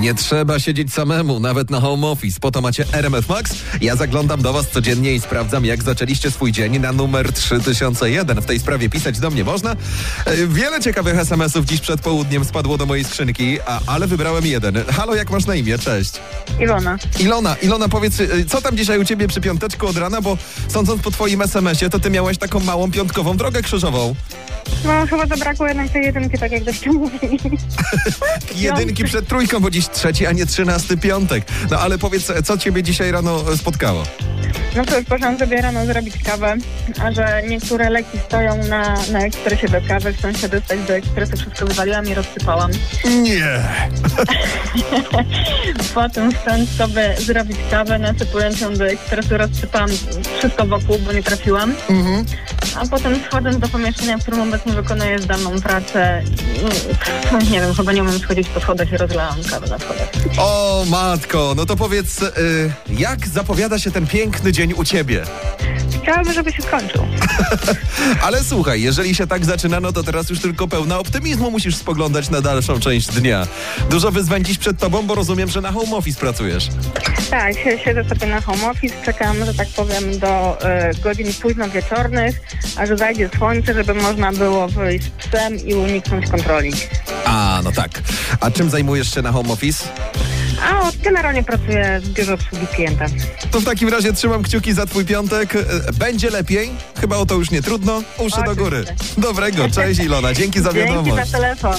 Nie trzeba siedzieć samemu, nawet na home office. Po to macie RMF Max. Ja zaglądam do Was codziennie i sprawdzam, jak zaczęliście swój dzień na numer 3001. W tej sprawie pisać do mnie można. E, Wiele ciekawych SMS-ów dziś przed południem spadło do mojej skrzynki, a, ale wybrałem jeden. Halo, jak masz na imię? Cześć. Ilona. Ilona, Ilona, powiedz, e, co tam dzisiaj u Ciebie przy piąteczku od rana, bo sądząc po Twoim SMS-ie, to Ty miałeś taką małą piątkową drogę krzyżową. No chyba zabrakło jednak tej jedynki, tak jak goście mówili. Jedynki przed trójką, bo dziś trzeci, a nie trzynasty piątek. No ale powiedz, co Ciebie dzisiaj rano spotkało? No to poszłam sobie rano zrobić kawę, a że niektóre leki stoją na, na ekspresie do kawy, chcą się dostać do ekspresu, wszystko wywaliłam i rozsypałam. Nie. Potem chcąc sobie zrobić kawę, nasypując ją do ekspresu, rozsypałam wszystko wokół, bo nie trafiłam. A potem schodząc do pomieszczenia, w którym obecnie wykonuję zdalną pracę, no, nie wiem, chyba nie umiem schodzić po schodach i rozlałam kawę na schodach. O matko, no to powiedz, y, jak zapowiada się ten piękny dzień u ciebie? Chciałabym, żeby się skończył. Ale słuchaj, jeżeli się tak zaczyna, no to teraz już tylko pełna optymizmu musisz spoglądać na dalszą część dnia. Dużo wyzwań dziś przed tobą, bo rozumiem, że na home office pracujesz. Tak, si- siedzę sobie na home office, czekam, że tak powiem, do e, godzin późno wieczornych, aż zajdzie słońce, żeby można było wyjść z psem i uniknąć kontroli. A, no tak. A czym zajmujesz się na home office? A generalnie pracuję w biurze obsługi klienta. To w takim razie trzymam kciuki za twój piątek. E, Będzie lepiej? Chyba o to już nie trudno. Uszy do góry. Dobrego, cześć Ilona, dzięki za Dzięki wiadomość. za telefon.